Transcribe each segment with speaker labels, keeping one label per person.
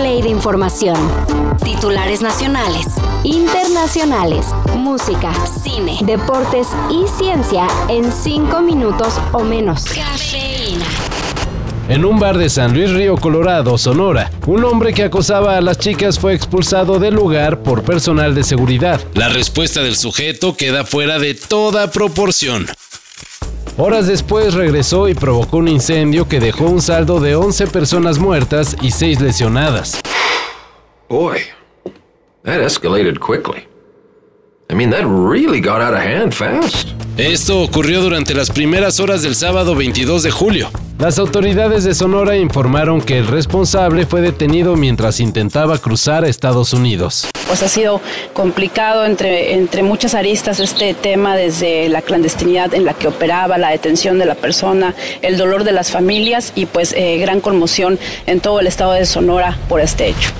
Speaker 1: play de información. Titulares nacionales, internacionales, música, cine, deportes y ciencia en 5 minutos o menos. Cafeína.
Speaker 2: En un bar de San Luis Río Colorado, Sonora, un hombre que acosaba a las chicas fue expulsado del lugar por personal de seguridad. La respuesta del sujeto queda fuera de toda proporción. Horas después regresó y provocó un incendio que dejó un saldo de 11 personas muertas y 6 lesionadas.
Speaker 3: Boy, that escalated quickly. I mean, that really got out of hand fast.
Speaker 2: Esto ocurrió durante las primeras horas del sábado 22 de julio. Las autoridades de Sonora informaron que el responsable fue detenido mientras intentaba cruzar a Estados Unidos.
Speaker 4: Pues ha sido complicado entre, entre muchas aristas este tema, desde la clandestinidad en la que operaba, la detención de la persona, el dolor de las familias y pues eh, gran conmoción en todo el estado de Sonora por este hecho.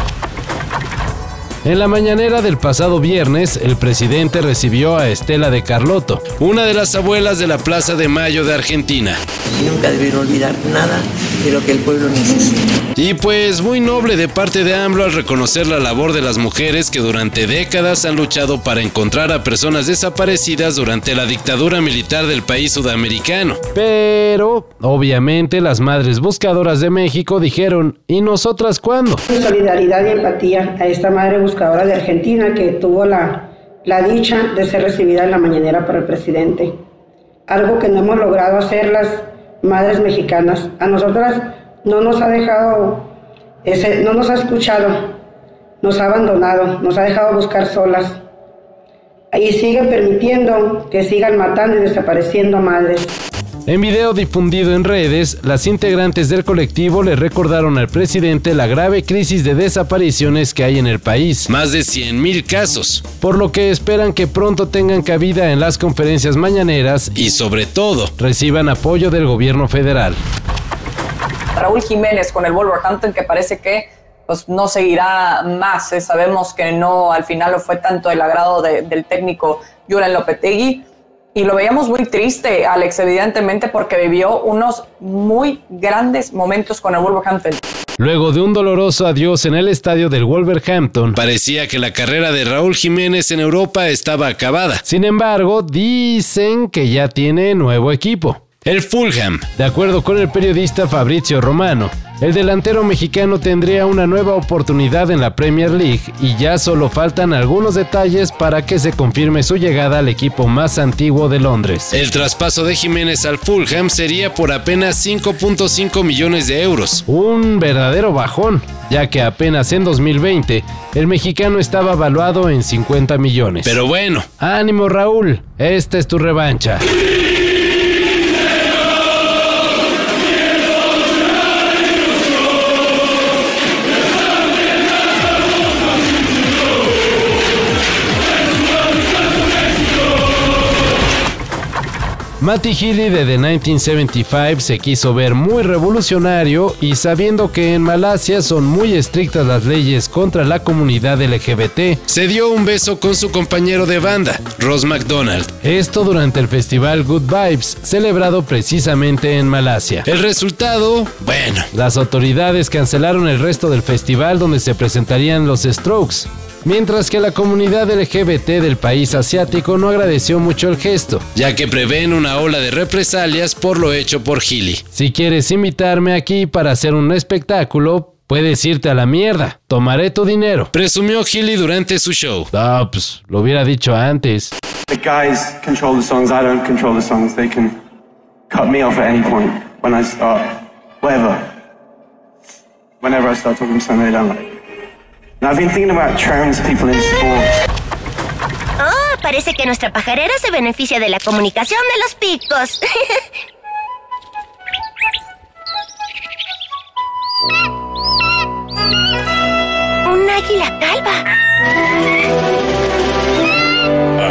Speaker 2: En la mañanera del pasado viernes, el presidente recibió a Estela de Carlotto, una de las abuelas de la Plaza de Mayo de Argentina.
Speaker 5: Y nunca debieron olvidar nada de lo que el pueblo necesita.
Speaker 2: Y pues muy noble de parte de AMLO al reconocer la labor de las mujeres que durante décadas han luchado para encontrar a personas desaparecidas durante la dictadura militar del país sudamericano. Pero, obviamente, las madres buscadoras de México dijeron, ¿y nosotras cuándo?
Speaker 6: Solidaridad y empatía a esta madre buscadora de Argentina que tuvo la, la dicha de ser recibida en la mañanera por el presidente. Algo que no hemos logrado hacer las madres mexicanas. A nosotras no nos ha dejado, ese, no nos ha escuchado, nos ha abandonado, nos ha dejado buscar solas. Y sigue permitiendo que sigan matando y desapareciendo madres.
Speaker 2: En video difundido en redes, las integrantes del colectivo le recordaron al presidente la grave crisis de desapariciones que hay en el país, más de 100.000 casos, por lo que esperan que pronto tengan cabida en las conferencias mañaneras y sobre todo reciban apoyo del gobierno federal.
Speaker 7: Raúl Jiménez con el Wolverhampton que parece que pues, no seguirá más. Eh, sabemos que no al final no fue tanto el agrado del técnico Julian Lopetegui y lo veíamos muy triste, Alex, evidentemente, porque vivió unos muy grandes momentos con el Wolverhampton.
Speaker 2: Luego de un doloroso adiós en el estadio del Wolverhampton, parecía que la carrera de Raúl Jiménez en Europa estaba acabada. Sin embargo, dicen que ya tiene nuevo equipo. El Fulham, de acuerdo con el periodista Fabrizio Romano, el delantero mexicano tendría una nueva oportunidad en la Premier League y ya solo faltan algunos detalles para que se confirme su llegada al equipo más antiguo de Londres. El traspaso de Jiménez al Fulham sería por apenas 5.5 millones de euros. Un verdadero bajón, ya que apenas en 2020 el mexicano estaba valuado en 50 millones. Pero bueno, ánimo Raúl, esta es tu revancha. Matty Healy de The 1975 se quiso ver muy revolucionario y sabiendo que en Malasia son muy estrictas las leyes contra la comunidad LGBT, se dio un beso con su compañero de banda, Ross McDonald. Esto durante el festival Good Vibes, celebrado precisamente en Malasia. El resultado, bueno, las autoridades cancelaron el resto del festival donde se presentarían los Strokes mientras que la comunidad LGBT del país asiático no agradeció mucho el gesto, ya que prevén una ola de represalias por lo hecho por Healy. Si quieres invitarme aquí para hacer un espectáculo, puedes irte a la mierda, tomaré tu dinero, presumió Healy durante su show. Ah, lo hubiera dicho antes.
Speaker 8: The guys control the songs, I don't control the songs. They can cut me off at any point when I start, whatever. Whenever I start talking something they don't like. I've been thinking about trans people in sport.
Speaker 9: Oh, parece que nuestra pajarera se beneficia de la comunicación de los picos. Un águila calva.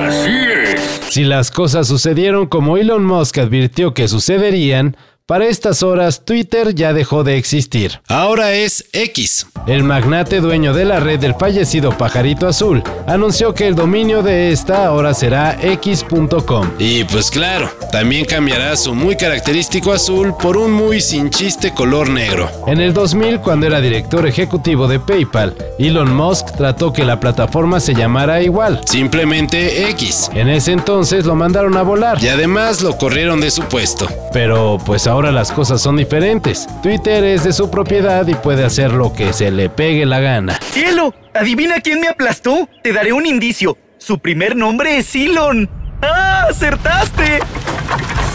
Speaker 2: Así es. Si las cosas sucedieron como Elon Musk advirtió que sucederían, Para estas horas, Twitter ya dejó de existir. Ahora es X. El magnate dueño de la red del fallecido pajarito azul anunció que el dominio de esta ahora será x.com. Y pues claro, también cambiará su muy característico azul por un muy sin chiste color negro. En el 2000, cuando era director ejecutivo de PayPal, Elon Musk trató que la plataforma se llamara igual, simplemente X. En ese entonces lo mandaron a volar y además lo corrieron de su puesto. Pero pues ahora las cosas son diferentes. Twitter es de su propiedad y puede hacer lo que se le pegue la gana.
Speaker 10: ¡Cielo! ¿Adivina quién me aplastó? Te daré un indicio. Su primer nombre es Elon. ¡Ah! ¡Acertaste!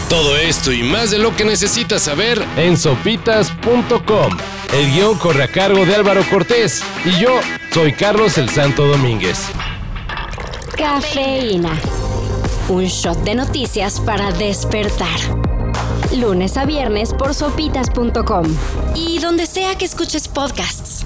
Speaker 2: Todo esto y más de lo que necesitas saber en sopitas.com. El guion corre a cargo de Álvaro Cortés y yo soy Carlos el Santo Domínguez.
Speaker 1: Cafeína. Un shot de noticias para despertar. Lunes a viernes por sopitas.com. Y donde sea que escuches podcasts.